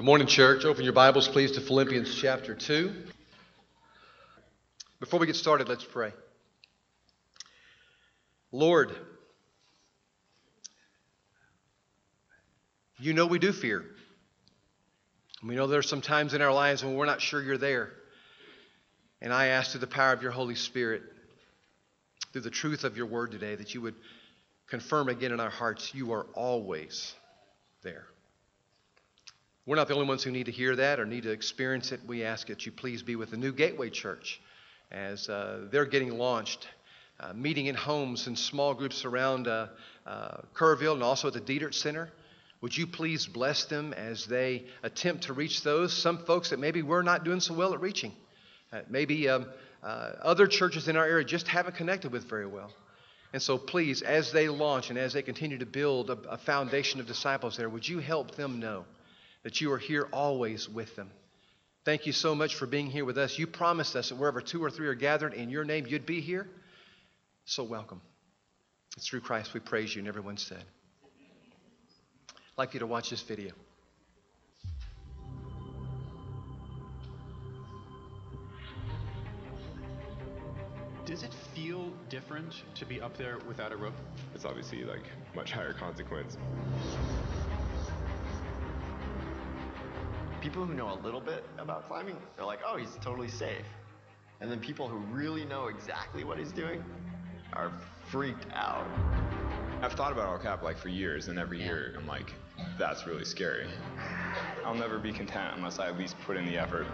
Good morning, church. Open your Bibles, please, to Philippians chapter 2. Before we get started, let's pray. Lord, you know we do fear. We know there are some times in our lives when we're not sure you're there. And I ask through the power of your Holy Spirit, through the truth of your word today, that you would confirm again in our hearts you are always there. We're not the only ones who need to hear that or need to experience it. We ask that you please be with the new Gateway Church as uh, they're getting launched, uh, meeting in homes and small groups around uh, uh Kerrville and also at the Dietert Center. Would you please bless them as they attempt to reach those, some folks that maybe we're not doing so well at reaching? Uh, maybe um, uh, other churches in our area just haven't connected with very well. And so, please, as they launch and as they continue to build a, a foundation of disciples there, would you help them know that you are here always with them. Thank you so much for being here with us. You promised us that wherever two or three are gathered in your name, you'd be here. So welcome. It's through Christ we praise you, and everyone said. I'd like you to watch this video. Does it feel different to be up there without a rope? It's obviously like much higher consequence. People who know a little bit about climbing, they're like, oh, he's totally safe. And then people who really know exactly what he's doing are freaked out. I've thought about El Cap like for years, and every year I'm like, that's really scary. I'll never be content unless I at least put in the effort.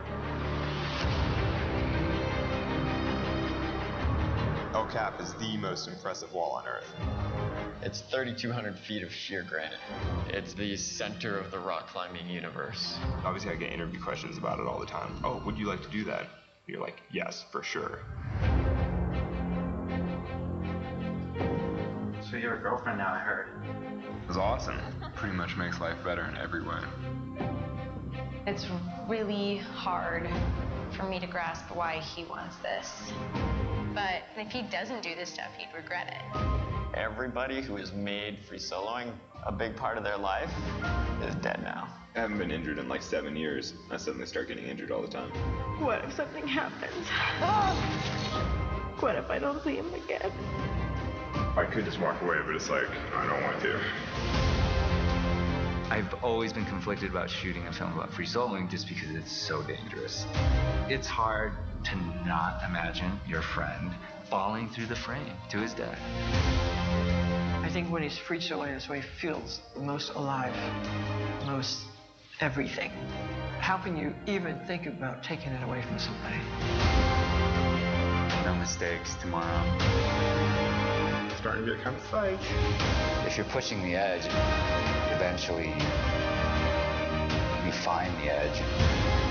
El Cap is the most impressive wall on Earth. It's 3,200 feet of sheer granite. It's the center of the rock climbing universe. Obviously, I get interview questions about it all the time. Oh, would you like to do that? You're like, yes, for sure. So you're a girlfriend now, I heard. It was awesome. Pretty much makes life better in every way. It's really hard for me to grasp why he wants this. But if he doesn't do this stuff, he'd regret it everybody who has made free soloing a big part of their life is dead now. I haven't been injured in like seven years. I suddenly start getting injured all the time. What if something happens? What if I don't see him again? I could just walk away, but it's like, I don't want to. I've always been conflicted about shooting a film about free soloing just because it's so dangerous. It's hard to not imagine your friend falling through the frame to his death. I think when he's free soloing this way, he feels most alive, most everything. How can you even think about taking it away from somebody? No mistakes tomorrow. It's starting to get kind of psych. If you're pushing the edge, eventually you find the edge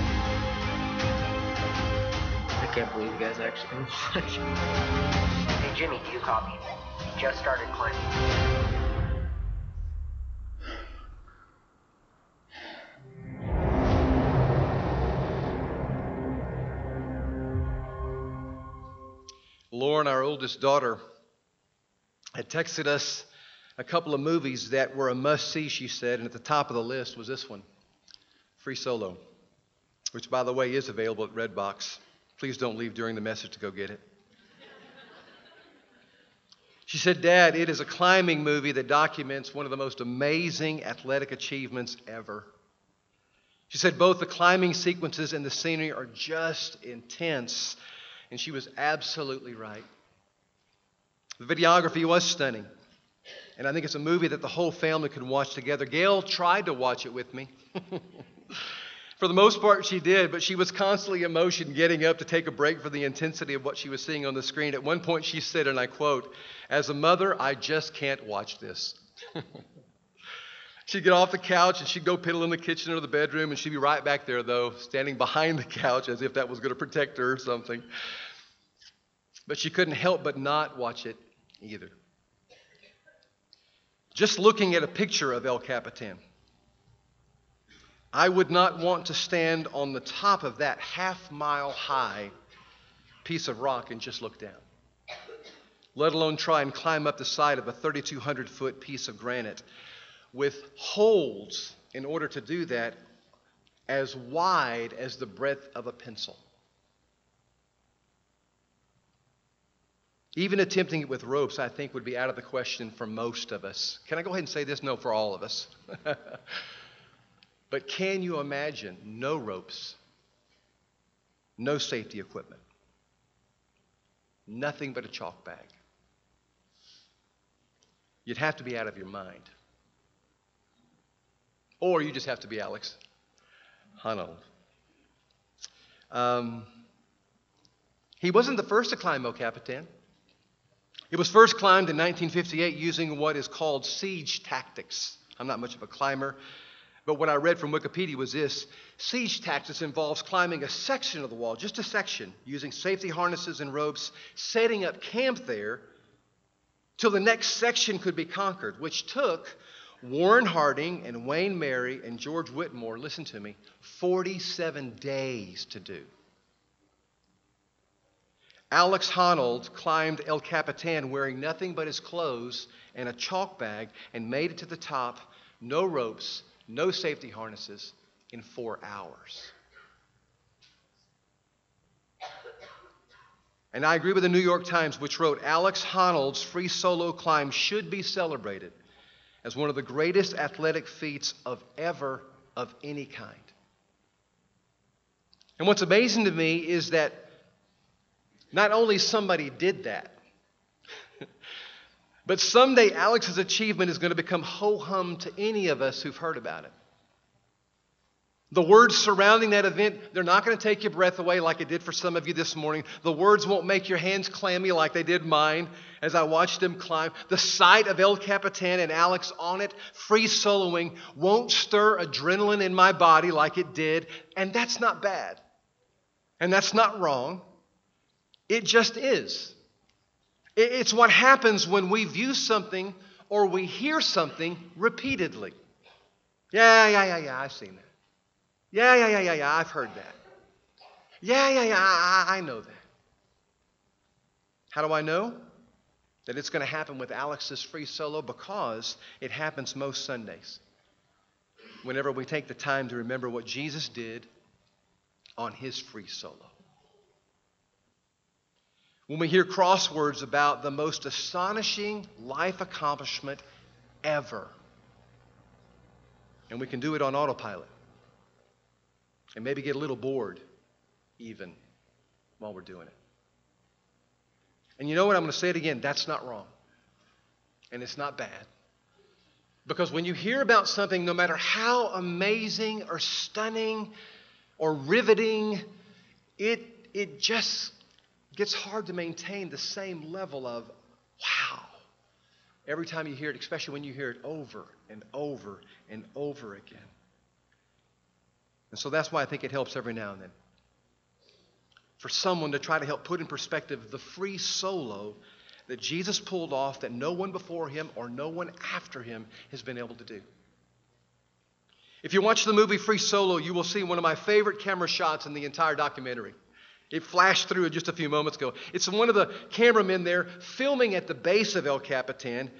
can't believe you guys actually can watch. Hey, Jimmy, do you copy? Just started climbing. Lauren, our oldest daughter, had texted us a couple of movies that were a must see, she said, and at the top of the list was this one Free Solo, which, by the way, is available at Redbox. Please don't leave during the message to go get it. She said, Dad, it is a climbing movie that documents one of the most amazing athletic achievements ever. She said, both the climbing sequences and the scenery are just intense. And she was absolutely right. The videography was stunning. And I think it's a movie that the whole family could watch together. Gail tried to watch it with me. For the most part, she did, but she was constantly in motion, getting up to take a break from the intensity of what she was seeing on the screen. At one point, she said, and I quote, As a mother, I just can't watch this. she'd get off the couch and she'd go piddle in the kitchen or the bedroom, and she'd be right back there, though, standing behind the couch as if that was going to protect her or something. But she couldn't help but not watch it either. Just looking at a picture of El Capitan I would not want to stand on the top of that half mile high piece of rock and just look down, let alone try and climb up the side of a 3,200 foot piece of granite with holes in order to do that as wide as the breadth of a pencil. Even attempting it with ropes, I think, would be out of the question for most of us. Can I go ahead and say this? No, for all of us. but can you imagine no ropes, no safety equipment, nothing but a chalk bag? You'd have to be out of your mind. Or you just have to be Alex Honnold. Um, he wasn't the first to climb El Capitan. It was first climbed in 1958 using what is called siege tactics. I'm not much of a climber, but what I read from Wikipedia was this siege tactics involves climbing a section of the wall, just a section, using safety harnesses and ropes, setting up camp there till the next section could be conquered, which took Warren Harding and Wayne Merry and George Whitmore, listen to me, 47 days to do. Alex Honnold climbed El Capitan wearing nothing but his clothes and a chalk bag and made it to the top, no ropes, no safety harnesses, in four hours. And I agree with the New York Times, which wrote Alex Honnold's free solo climb should be celebrated as one of the greatest athletic feats of ever of any kind. And what's amazing to me is that not only somebody did that, but someday Alex's achievement is going to become ho hum to any of us who've heard about it. The words surrounding that event, they're not going to take your breath away like it did for some of you this morning. The words won't make your hands clammy like they did mine as I watched them climb. The sight of El Capitan and Alex on it, free soloing, won't stir adrenaline in my body like it did. And that's not bad. And that's not wrong. It just is. It's what happens when we view something or we hear something repeatedly. Yeah, yeah, yeah, yeah, I've seen that. Yeah, yeah, yeah, yeah, yeah, I've heard that. Yeah, yeah, yeah, I, I know that. How do I know that it's going to happen with Alex's free solo? Because it happens most Sundays. Whenever we take the time to remember what Jesus did on his free solo. When we hear crosswords about the most astonishing life accomplishment ever, and we can do it on autopilot, and maybe get a little bored even while we're doing it. And you know what? I'm going to say it again. That's not wrong. And it's not bad. Because when you hear about something, no matter how amazing or stunning or riveting, it, it just gets hard to maintain the same level of wow every time you hear it, especially when you hear it over and over and over again. And so that's why I think it helps every now and then. For someone to try to help put in perspective the free solo that Jesus pulled off that no one before him or no one after him has been able to do. If you watch the movie Free Solo, you will see one of my favorite camera shots in the entire documentary. It flashed through just a few moments ago. It's one of the cameramen there filming at the base of El Capitan,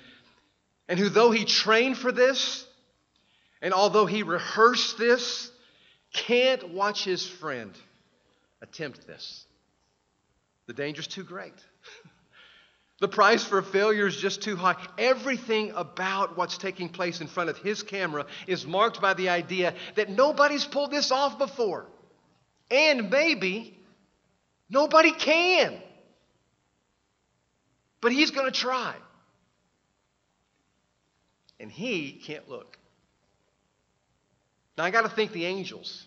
and who, though he trained for this, and although he rehearsed this, can't watch his friend attempt this. The danger's too great. the price for failure is just too high. Everything about what's taking place in front of his camera is marked by the idea that nobody's pulled this off before. And maybe nobody can. But he's going to try. And he can't look. Now, I got to think the angels,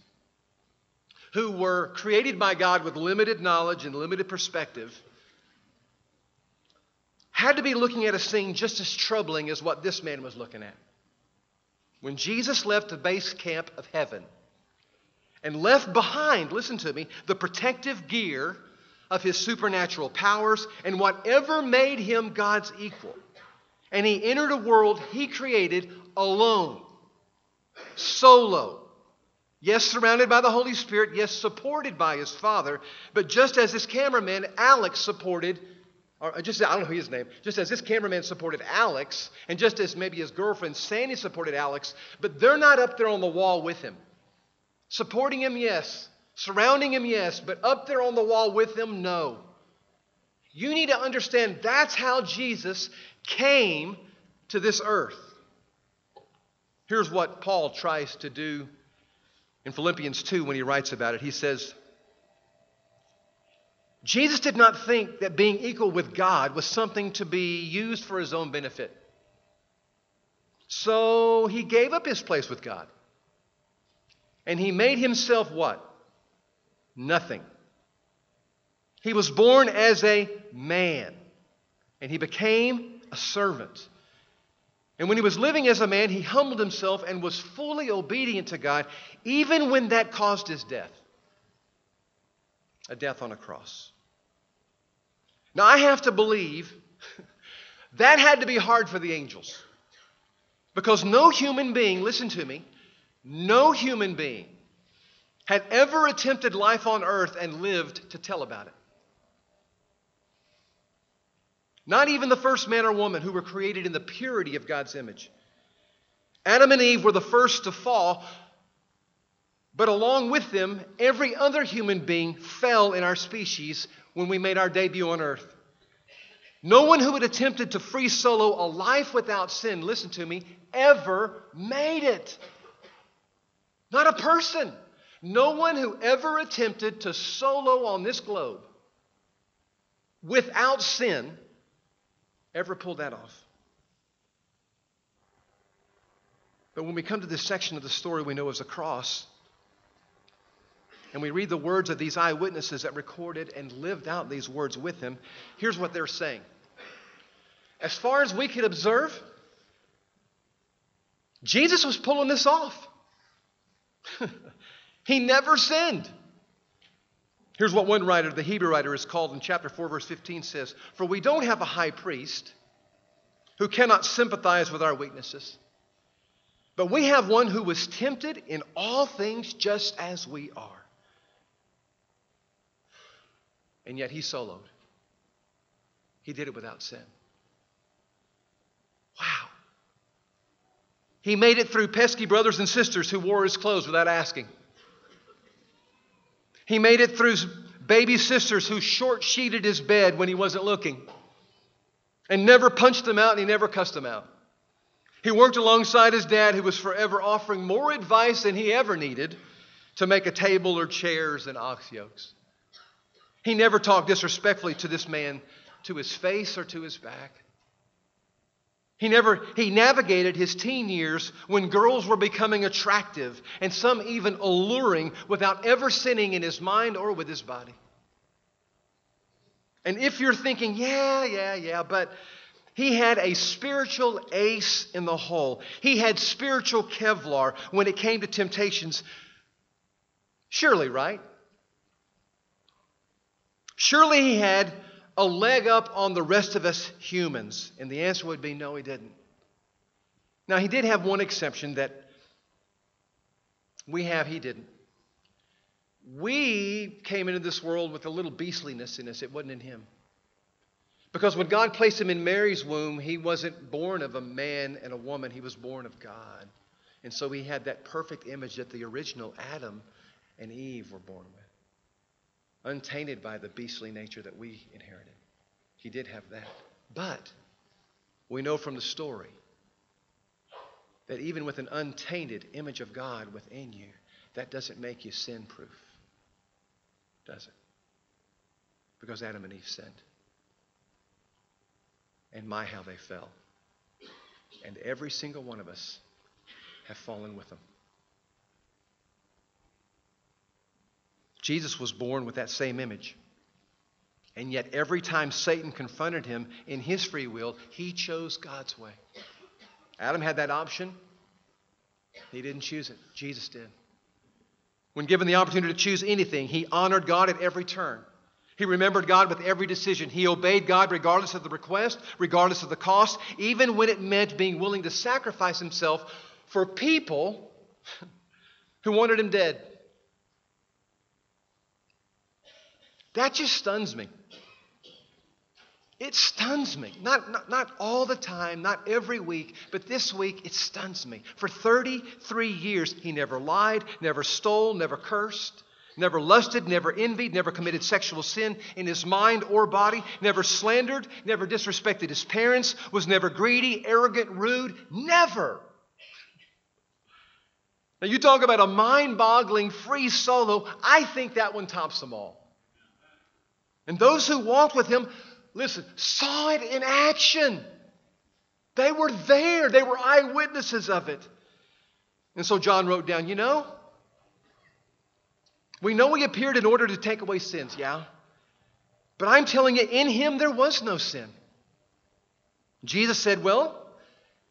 who were created by God with limited knowledge and limited perspective, had to be looking at a scene just as troubling as what this man was looking at. When Jesus left the base camp of heaven and left behind, listen to me, the protective gear of his supernatural powers and whatever made him God's equal, and he entered a world he created alone solo. Yes, surrounded by the Holy Spirit. Yes, supported by his Father. But just as this cameraman, Alex, supported, or uh, just, I don't know his name, just as this cameraman supported Alex, and just as maybe his girlfriend Sandy supported Alex, but they're not up there on the wall with him. Supporting him, yes. Surrounding him, yes. But up there on the wall with him, no. You need to understand that's how Jesus came to this earth. Here's what Paul tries to do in Philippians 2 when he writes about it. He says, Jesus did not think that being equal with God was something to be used for his own benefit. So he gave up his place with God. And he made himself what? Nothing. He was born as a man, and he became a servant. And when he was living as a man, he humbled himself and was fully obedient to God, even when that caused his death a death on a cross. Now, I have to believe that had to be hard for the angels. Because no human being, listen to me, no human being had ever attempted life on earth and lived to tell about it. Not even the first man or woman who were created in the purity of God's image. Adam and Eve were the first to fall, but along with them, every other human being fell in our species when we made our debut on earth. No one who had attempted to free solo a life without sin, listen to me, ever made it. Not a person. No one who ever attempted to solo on this globe without sin ever pulled that off. But when we come to this section of the story we know as the cross, and we read the words of these eyewitnesses that recorded and lived out these words with him, here's what they're saying. As far as we could observe, Jesus was pulling this off. he never sinned. Here's what one writer, the Hebrew writer, is called in chapter 4, verse 15 says For we don't have a high priest who cannot sympathize with our weaknesses, but we have one who was tempted in all things just as we are. And yet he soloed, he did it without sin. He made it through pesky brothers and sisters who wore his clothes without asking. He made it through baby sisters who short sheeted his bed when he wasn't looking and never punched them out and he never cussed them out. He worked alongside his dad, who was forever offering more advice than he ever needed to make a table or chairs and ox yokes. He never talked disrespectfully to this man to his face or to his back. He never he navigated his teen years when girls were becoming attractive and some even alluring without ever sinning in his mind or with his body. And if you're thinking, yeah, yeah, yeah, but he had a spiritual ace in the hole. He had spiritual Kevlar when it came to temptations. Surely, right? Surely he had a leg up on the rest of us humans? And the answer would be no, he didn't. Now, he did have one exception that we have, he didn't. We came into this world with a little beastliness in us, it wasn't in him. Because when God placed him in Mary's womb, he wasn't born of a man and a woman, he was born of God. And so he had that perfect image that the original Adam and Eve were born with untainted by the beastly nature that we inherited. He did have that. But we know from the story that even with an untainted image of God within you, that doesn't make you sin proof. Does it? Because Adam and Eve sinned. And my, how they fell. And every single one of us have fallen with them. Jesus was born with that same image. And yet, every time Satan confronted him in his free will, he chose God's way. Adam had that option. He didn't choose it. Jesus did. When given the opportunity to choose anything, he honored God at every turn. He remembered God with every decision. He obeyed God regardless of the request, regardless of the cost, even when it meant being willing to sacrifice himself for people who wanted him dead. That just stuns me. It stuns me. Not, not, not all the time, not every week, but this week it stuns me. For 33 years, he never lied, never stole, never cursed, never lusted, never envied, never committed sexual sin in his mind or body, never slandered, never disrespected his parents, was never greedy, arrogant, rude. Never. Now, you talk about a mind boggling free solo, I think that one tops them all. And those who walked with him listen, saw it in action. They were there, they were eyewitnesses of it. And so John wrote down, you know, we know he appeared in order to take away sins, yeah? But I'm telling you, in him there was no sin. Jesus said, well,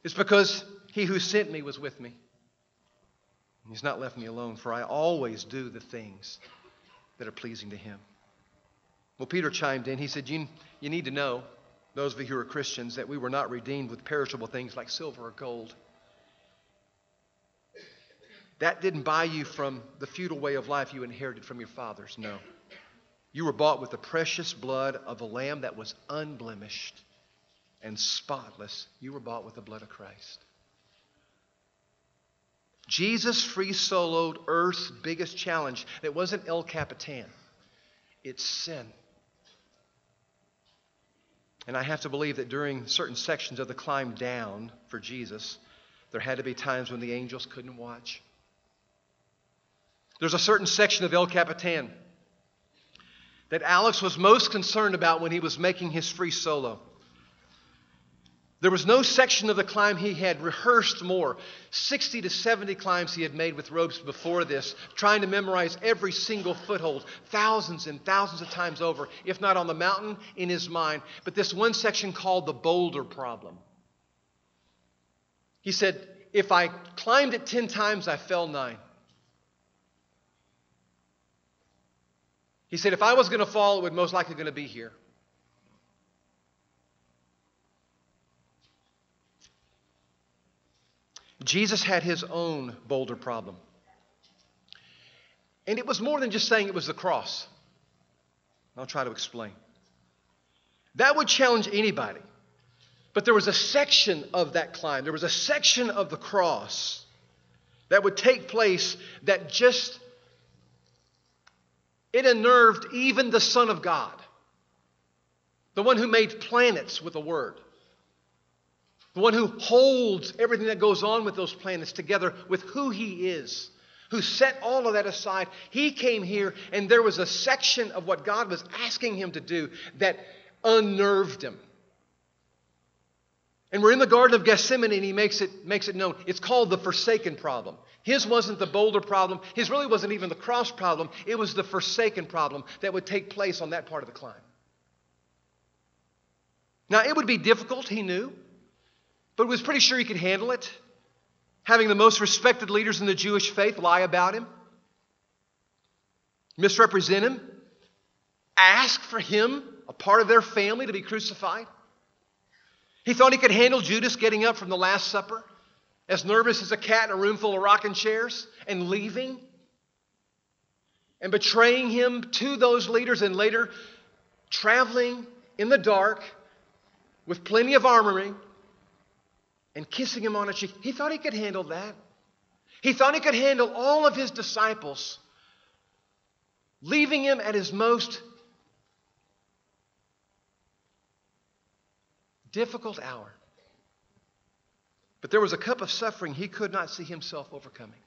it's because he who sent me was with me. He's not left me alone, for I always do the things that are pleasing to him. Well, Peter chimed in. He said, You, you need to know, those of you who are Christians, that we were not redeemed with perishable things like silver or gold. That didn't buy you from the feudal way of life you inherited from your fathers. No. You were bought with the precious blood of a lamb that was unblemished and spotless. You were bought with the blood of Christ. Jesus free soloed Earth's biggest challenge. It wasn't El Capitan, it's sin. And I have to believe that during certain sections of the climb down for Jesus, there had to be times when the angels couldn't watch. There's a certain section of El Capitan that Alex was most concerned about when he was making his free solo. There was no section of the climb he had rehearsed more. 60 to 70 climbs he had made with ropes before this, trying to memorize every single foothold, thousands and thousands of times over, if not on the mountain, in his mind. But this one section called the boulder problem. He said, If I climbed it 10 times, I fell nine. He said, If I was going to fall, it would most likely going to be here. Jesus had his own boulder problem. And it was more than just saying it was the cross. I'll try to explain. That would challenge anybody. But there was a section of that climb, there was a section of the cross that would take place that just, it unnerved even the Son of God, the one who made planets with a word the one who holds everything that goes on with those planets together with who he is, who set all of that aside. He came here, and there was a section of what God was asking him to do that unnerved him. And we're in the Garden of Gethsemane, and he makes it, makes it known. It's called the forsaken problem. His wasn't the boulder problem. His really wasn't even the cross problem. It was the forsaken problem that would take place on that part of the climb. Now, it would be difficult, he knew but was pretty sure he could handle it. Having the most respected leaders in the Jewish faith lie about him, misrepresent him, ask for him, a part of their family, to be crucified. He thought he could handle Judas getting up from the Last Supper, as nervous as a cat in a room full of rocking chairs, and leaving and betraying him to those leaders, and later traveling in the dark with plenty of armory and kissing him on the cheek. He thought he could handle that. He thought he could handle all of his disciples, leaving him at his most difficult hour. But there was a cup of suffering he could not see himself overcoming.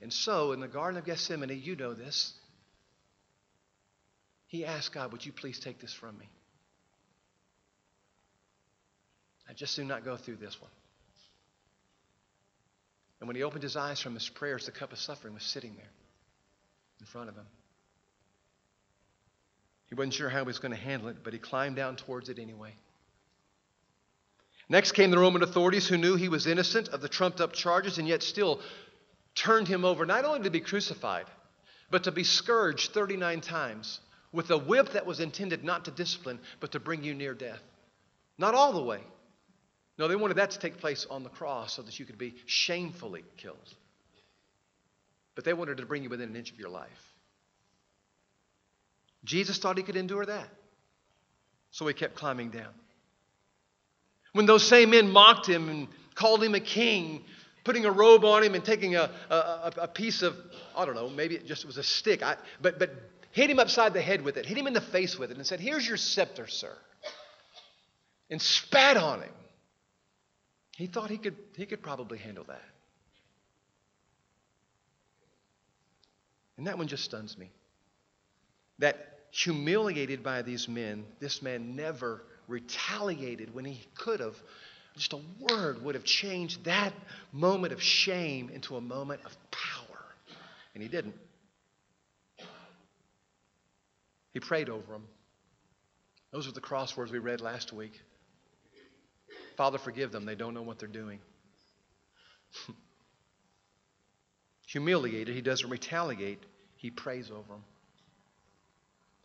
And so, in the Garden of Gethsemane, you know this, he asked God, Would you please take this from me? I just do not go through this one. And when he opened his eyes from his prayers, the cup of suffering was sitting there in front of him. He wasn't sure how he was going to handle it, but he climbed down towards it anyway. Next came the Roman authorities who knew he was innocent of the trumped up charges and yet still turned him over not only to be crucified, but to be scourged 39 times with a whip that was intended not to discipline, but to bring you near death. Not all the way, no, they wanted that to take place on the cross so that you could be shamefully killed. But they wanted to bring you within an inch of your life. Jesus thought he could endure that. So he kept climbing down. When those same men mocked him and called him a king, putting a robe on him and taking a, a, a piece of, I don't know, maybe it just was a stick, I, but, but hit him upside the head with it, hit him in the face with it, and said, Here's your scepter, sir. And spat on him. He thought he could, he could probably handle that. And that one just stuns me. That humiliated by these men, this man never retaliated when he could have. Just a word would have changed that moment of shame into a moment of power. And he didn't. He prayed over them. Those are the crosswords we read last week. Father, forgive them. They don't know what they're doing. Humiliated, he doesn't retaliate, he prays over them.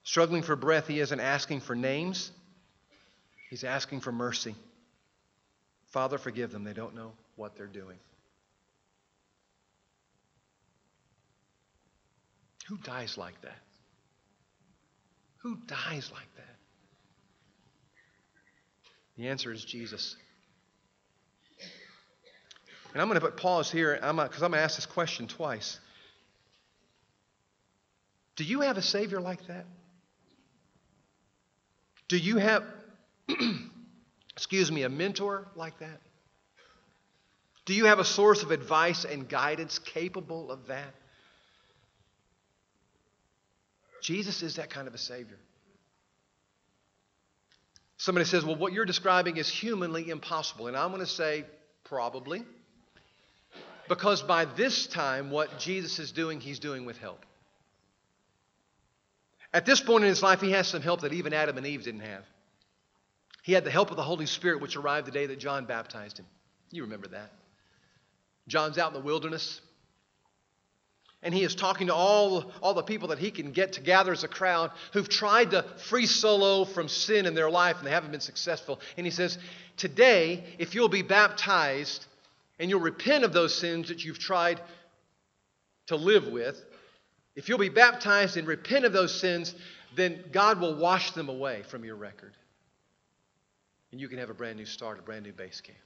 Struggling for breath, he isn't asking for names, he's asking for mercy. Father, forgive them. They don't know what they're doing. Who dies like that? Who dies like that? The answer is Jesus. And I'm going to put pause here because I'm, I'm going to ask this question twice. Do you have a Savior like that? Do you have, excuse me, a mentor like that? Do you have a source of advice and guidance capable of that? Jesus is that kind of a Savior. Somebody says, Well, what you're describing is humanly impossible. And I'm going to say, Probably. Because by this time, what Jesus is doing, he's doing with help. At this point in his life, he has some help that even Adam and Eve didn't have. He had the help of the Holy Spirit, which arrived the day that John baptized him. You remember that. John's out in the wilderness, and he is talking to all, all the people that he can get to gather as a crowd who've tried to free solo from sin in their life and they haven't been successful. And he says, Today, if you'll be baptized and you'll repent of those sins that you've tried to live with, if you'll be baptized and repent of those sins, then God will wash them away from your record. And you can have a brand new start, a brand new base camp.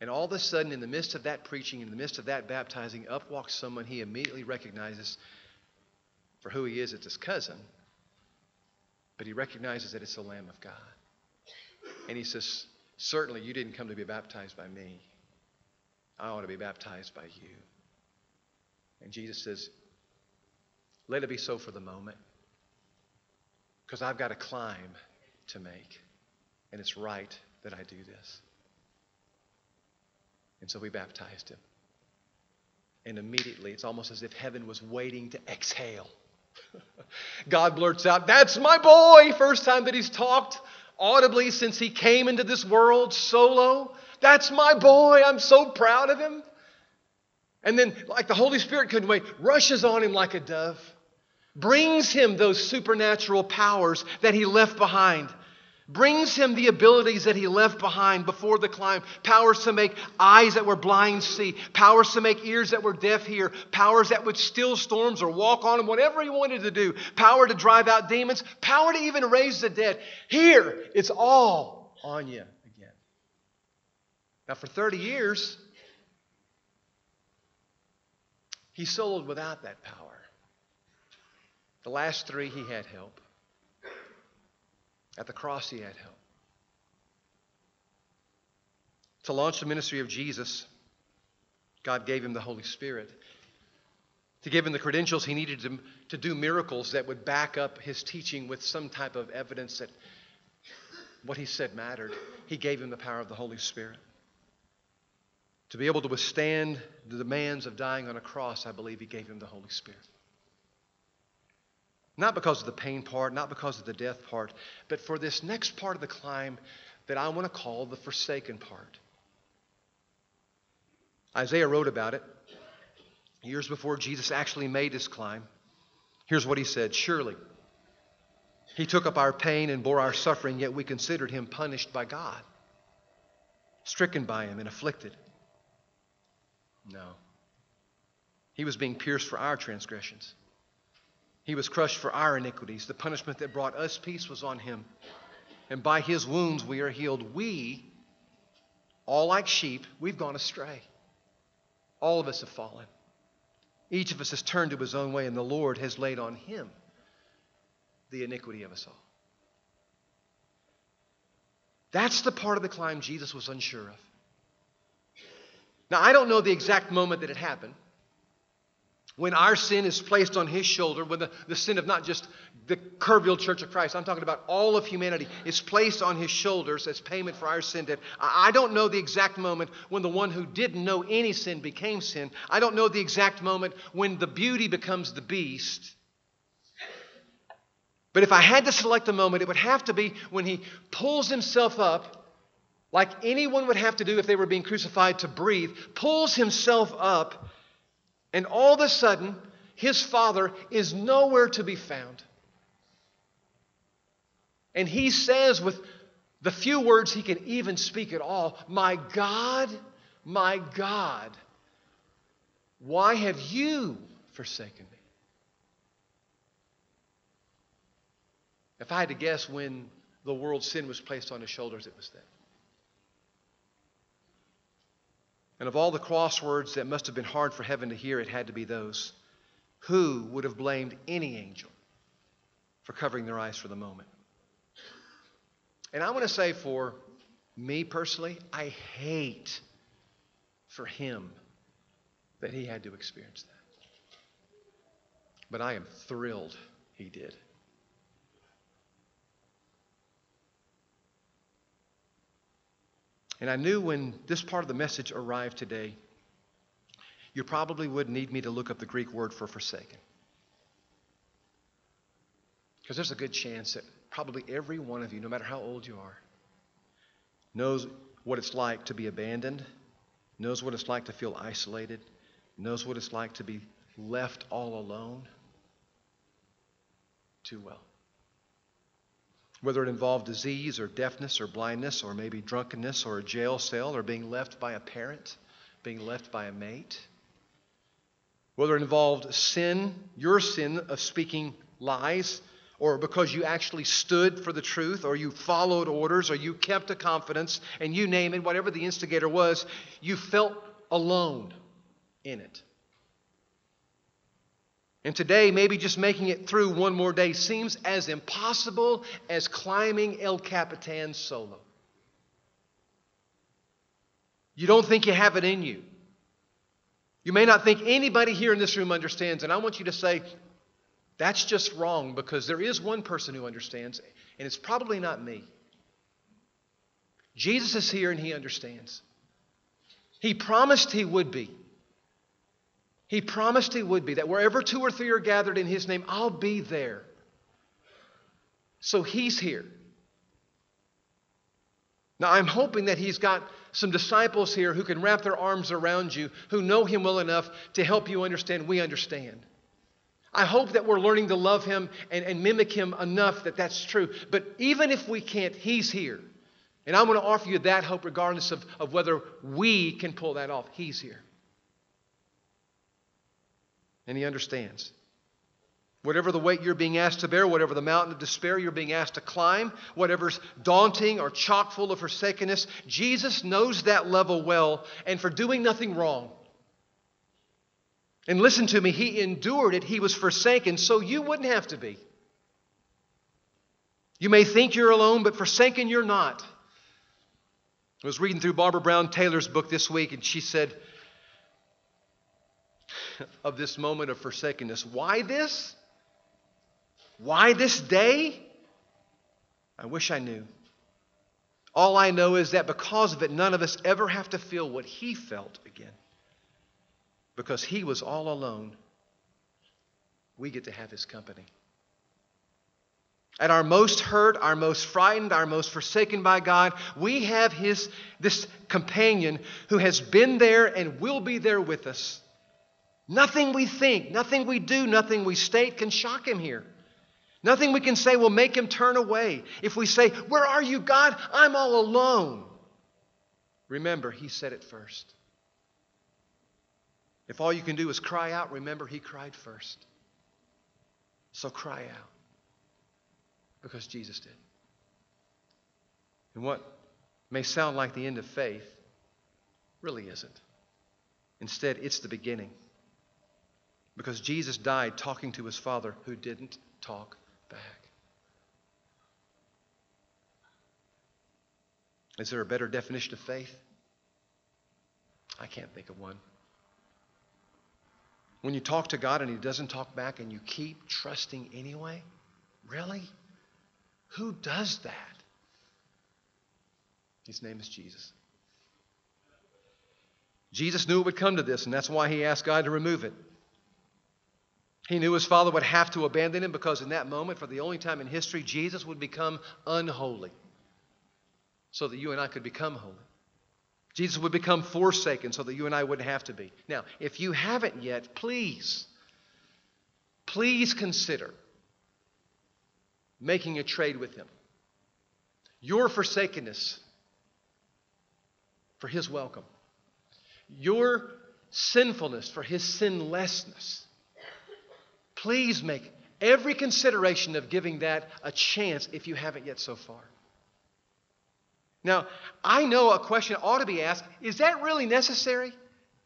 And all of a sudden, in the midst of that preaching, in the midst of that baptizing, up walks someone he immediately recognizes for who he is. It's his cousin. But he recognizes that it's the Lamb of God. And he says, Certainly, you didn't come to be baptized by me. I want to be baptized by you. And Jesus says, Let it be so for the moment. Because I've got a climb to make. And it's right that I do this. And so we baptized him. And immediately, it's almost as if heaven was waiting to exhale. God blurts out, That's my boy! First time that he's talked audibly since he came into this world solo. That's my boy. I'm so proud of him. And then, like the Holy Spirit couldn't wait, rushes on him like a dove, brings him those supernatural powers that he left behind brings him the abilities that he left behind before the climb. Powers to make eyes that were blind see. Powers to make ears that were deaf hear. Powers that would still storms or walk on them whatever he wanted to do. Power to drive out demons. Power to even raise the dead. Here it's all on you again. Now for 30 years he soloed without that power. The last three he had help at the cross, he had help. To launch the ministry of Jesus, God gave him the Holy Spirit. To give him the credentials he needed to, to do miracles that would back up his teaching with some type of evidence that what he said mattered. He gave him the power of the Holy Spirit. To be able to withstand the demands of dying on a cross, I believe he gave him the Holy Spirit. Not because of the pain part, not because of the death part, but for this next part of the climb that I want to call the forsaken part. Isaiah wrote about it years before Jesus actually made his climb. Here's what he said Surely he took up our pain and bore our suffering, yet we considered him punished by God, stricken by him and afflicted. No. He was being pierced for our transgressions. He was crushed for our iniquities. The punishment that brought us peace was on him. And by his wounds we are healed. We, all like sheep, we've gone astray. All of us have fallen. Each of us has turned to his own way, and the Lord has laid on him the iniquity of us all. That's the part of the climb Jesus was unsure of. Now, I don't know the exact moment that it happened. When our sin is placed on his shoulder, when the, the sin of not just the Kerrville Church of Christ, I'm talking about all of humanity, is placed on his shoulders as payment for our sin debt. I, I don't know the exact moment when the one who didn't know any sin became sin. I don't know the exact moment when the beauty becomes the beast. But if I had to select a moment, it would have to be when he pulls himself up, like anyone would have to do if they were being crucified to breathe, pulls himself up and all of a sudden, his father is nowhere to be found. And he says, with the few words he can even speak at all, My God, my God, why have you forsaken me? If I had to guess when the world's sin was placed on his shoulders, it was then. And of all the crosswords that must have been hard for heaven to hear, it had to be those. Who would have blamed any angel for covering their eyes for the moment? And I want to say for me personally, I hate for him that he had to experience that. But I am thrilled he did. And I knew when this part of the message arrived today, you probably would need me to look up the Greek word for forsaken. Because there's a good chance that probably every one of you, no matter how old you are, knows what it's like to be abandoned, knows what it's like to feel isolated, knows what it's like to be left all alone too well whether it involved disease or deafness or blindness or maybe drunkenness or a jail cell or being left by a parent, being left by a mate. Whether it involved sin, your sin of speaking lies, or because you actually stood for the truth, or you followed orders, or you kept a confidence, and you name it, whatever the instigator was, you felt alone in it. And today, maybe just making it through one more day seems as impossible as climbing El Capitan solo. You don't think you have it in you. You may not think anybody here in this room understands, and I want you to say, that's just wrong because there is one person who understands, and it's probably not me. Jesus is here and he understands. He promised he would be. He promised He would be, that wherever two or three are gathered in His name, I'll be there. So He's here. Now, I'm hoping that He's got some disciples here who can wrap their arms around you, who know Him well enough to help you understand we understand. I hope that we're learning to love Him and, and mimic Him enough that that's true. But even if we can't, He's here. And I'm going to offer you that hope regardless of, of whether we can pull that off. He's here and He understands. Whatever the weight you're being asked to bear, whatever the mountain of despair you're being asked to climb, whatever's daunting or chock full of forsakenness, Jesus knows that level well, and for doing nothing wrong. And listen to me, He endured it, He was forsaken, so you wouldn't have to be. You may think you're alone, but forsaken you're not. I was reading through Barbara Brown Taylor's book this week, and she said, of this moment of forsakenness. Why this? Why this day? I wish I knew. All I know is that because of it, none of us ever have to feel what he felt again. Because he was all alone, we get to have his company. At our most hurt, our most frightened, our most forsaken by God, we have his, this companion who has been there and will be there with us. Nothing we think, nothing we do, nothing we state can shock him here. Nothing we can say will make him turn away. If we say, Where are you, God? I'm all alone. Remember, he said it first. If all you can do is cry out, remember, he cried first. So cry out because Jesus did. And what may sound like the end of faith really isn't. Instead, it's the beginning. Because Jesus died talking to his Father who didn't talk back. Is there a better definition of faith? I can't think of one. When you talk to God and He doesn't talk back and you keep trusting anyway? Really? Who does that? His name is Jesus. Jesus knew it would come to this, and that's why He asked God to remove it. He knew his father would have to abandon him because, in that moment, for the only time in history, Jesus would become unholy so that you and I could become holy. Jesus would become forsaken so that you and I wouldn't have to be. Now, if you haven't yet, please, please consider making a trade with him. Your forsakenness for his welcome, your sinfulness for his sinlessness. Please make every consideration of giving that a chance if you haven't yet so far. Now, I know a question ought to be asked is that really necessary?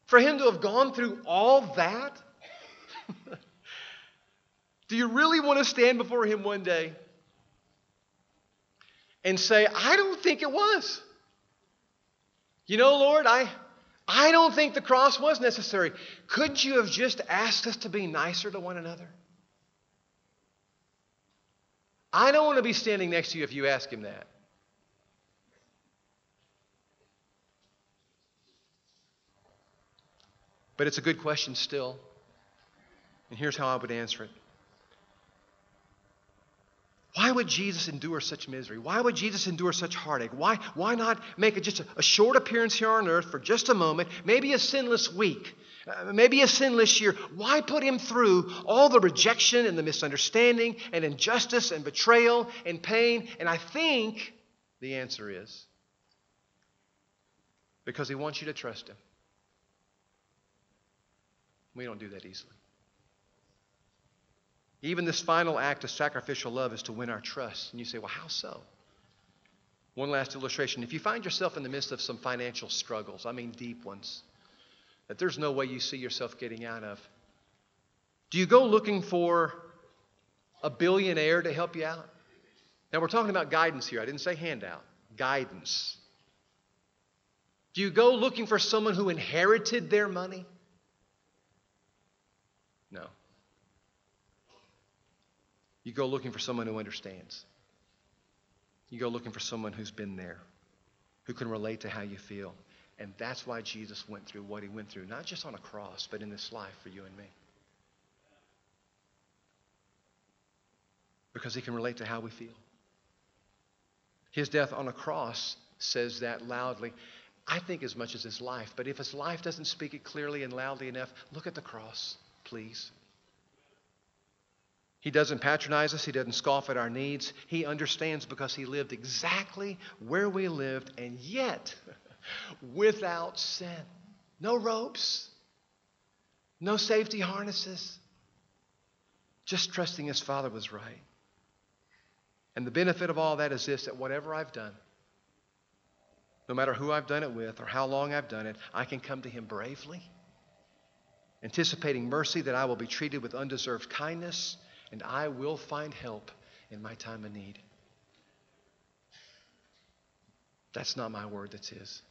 For him to have gone through all that? Do you really want to stand before him one day and say, I don't think it was? You know, Lord, I, I don't think the cross was necessary. Couldn't you have just asked us to be nicer to one another? I don't want to be standing next to you if you ask him that. But it's a good question still. And here's how I would answer it. Why would Jesus endure such misery? Why would Jesus endure such heartache? Why, why not make a, just a, a, short appearance here on earth for just a moment, maybe a sinless week, uh, maybe a sinless year? Why put him through all the rejection and the misunderstanding and injustice and betrayal and pain? And I think the answer is because he wants you to trust him. We don't do that easily. Even this final act of sacrificial love is to win our trust. And you say, well, how so? One last illustration. If you find yourself in the midst of some financial struggles, I mean deep ones, that there's no way you see yourself getting out of, do you go looking for a billionaire to help you out? Now, we're talking about guidance here. I didn't say handout, guidance. Do you go looking for someone who inherited their money? No. You go looking for someone who understands. You go looking for someone who's been there, who can relate to how you feel. And that's why Jesus went through what he went through, not just on a cross, but in this life for you and me. Because he can relate to how we feel. His death on a cross says that loudly, I think, as much as his life. But if his life doesn't speak it clearly and loudly enough, look at the cross, please. He doesn't patronize us. He doesn't scoff at our needs. He understands because he lived exactly where we lived and yet without sin. No ropes, no safety harnesses, just trusting his Father was right. And the benefit of all that is this that whatever I've done, no matter who I've done it with or how long I've done it, I can come to him bravely, anticipating mercy that I will be treated with undeserved kindness and I will find help in my time of need. That's not my word, that's His.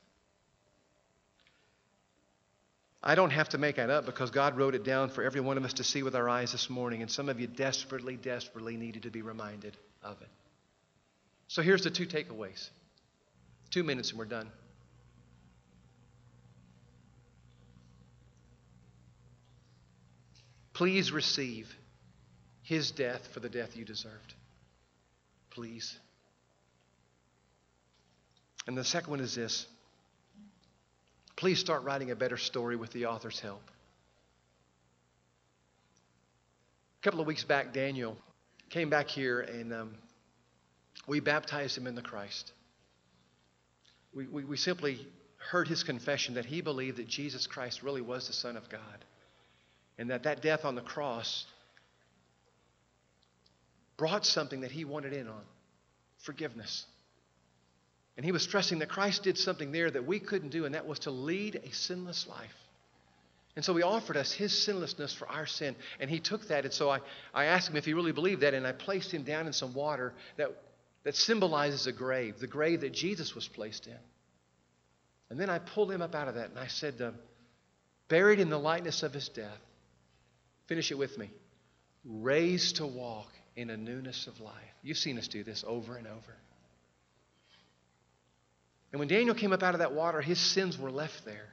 I don't have to make that up because God wrote it down for every one of us to see with our eyes this morning, and some of you desperately, desperately needed to be reminded of it. So here's the two takeaways. Two minutes and we're done. Please receive his death for the death you deserved. Please. And the second one is this please start writing a better story with the author's help. A couple of weeks back, Daniel came back here and um, we baptized him in the Christ. We, we, we simply heard his confession that he believed that Jesus Christ really was the Son of God and that that death on the cross brought something that he wanted in on forgiveness. And he was stressing that Christ did something there that we couldn't do, and that was to lead a sinless life. And so he offered us his sinlessness for our sin. And he took that. And so I, I asked him if he really believed that. And I placed him down in some water that, that symbolizes a grave, the grave that Jesus was placed in. And then I pulled him up out of that. And I said, uh, buried in the likeness of his death, finish it with me, raised to walk in a newness of life. You've seen us do this over and over. And when Daniel came up out of that water, his sins were left there.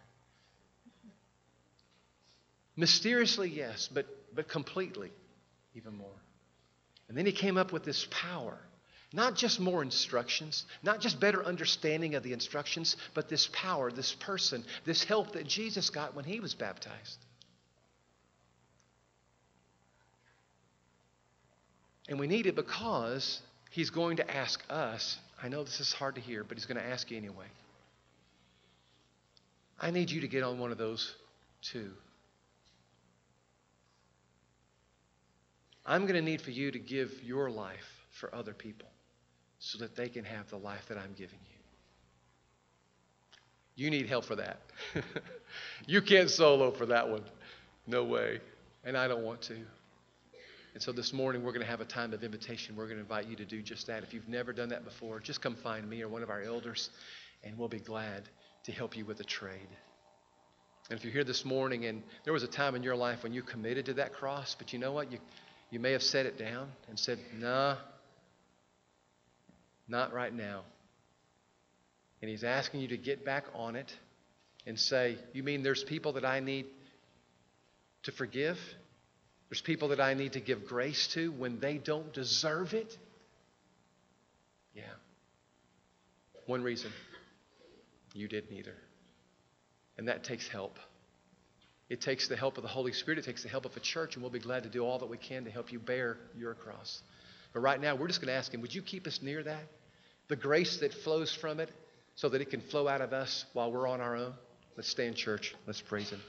Mysteriously, yes, but, but completely, even more. And then he came up with this power. Not just more instructions, not just better understanding of the instructions, but this power, this person, this help that Jesus got when he was baptized. And we need it because he's going to ask us. I know this is hard to hear, but he's going to ask you anyway. I need you to get on one of those too. I'm going to need for you to give your life for other people so that they can have the life that I'm giving you. You need help for that. you can't solo for that one. No way. And I don't want to. And so this morning, we're going to have a time of invitation. We're going to invite you to do just that. If you've never done that before, just come find me or one of our elders, and we'll be glad to help you with a trade. And if you're here this morning and there was a time in your life when you committed to that cross, but you know what? You, you may have set it down and said, nah, not right now. And he's asking you to get back on it and say, You mean there's people that I need to forgive? There's people that I need to give grace to when they don't deserve it? Yeah. One reason you didn't either. And that takes help. It takes the help of the Holy Spirit, it takes the help of a church, and we'll be glad to do all that we can to help you bear your cross. But right now, we're just going to ask Him, would you keep us near that? The grace that flows from it so that it can flow out of us while we're on our own? Let's stay in church. Let's praise Him.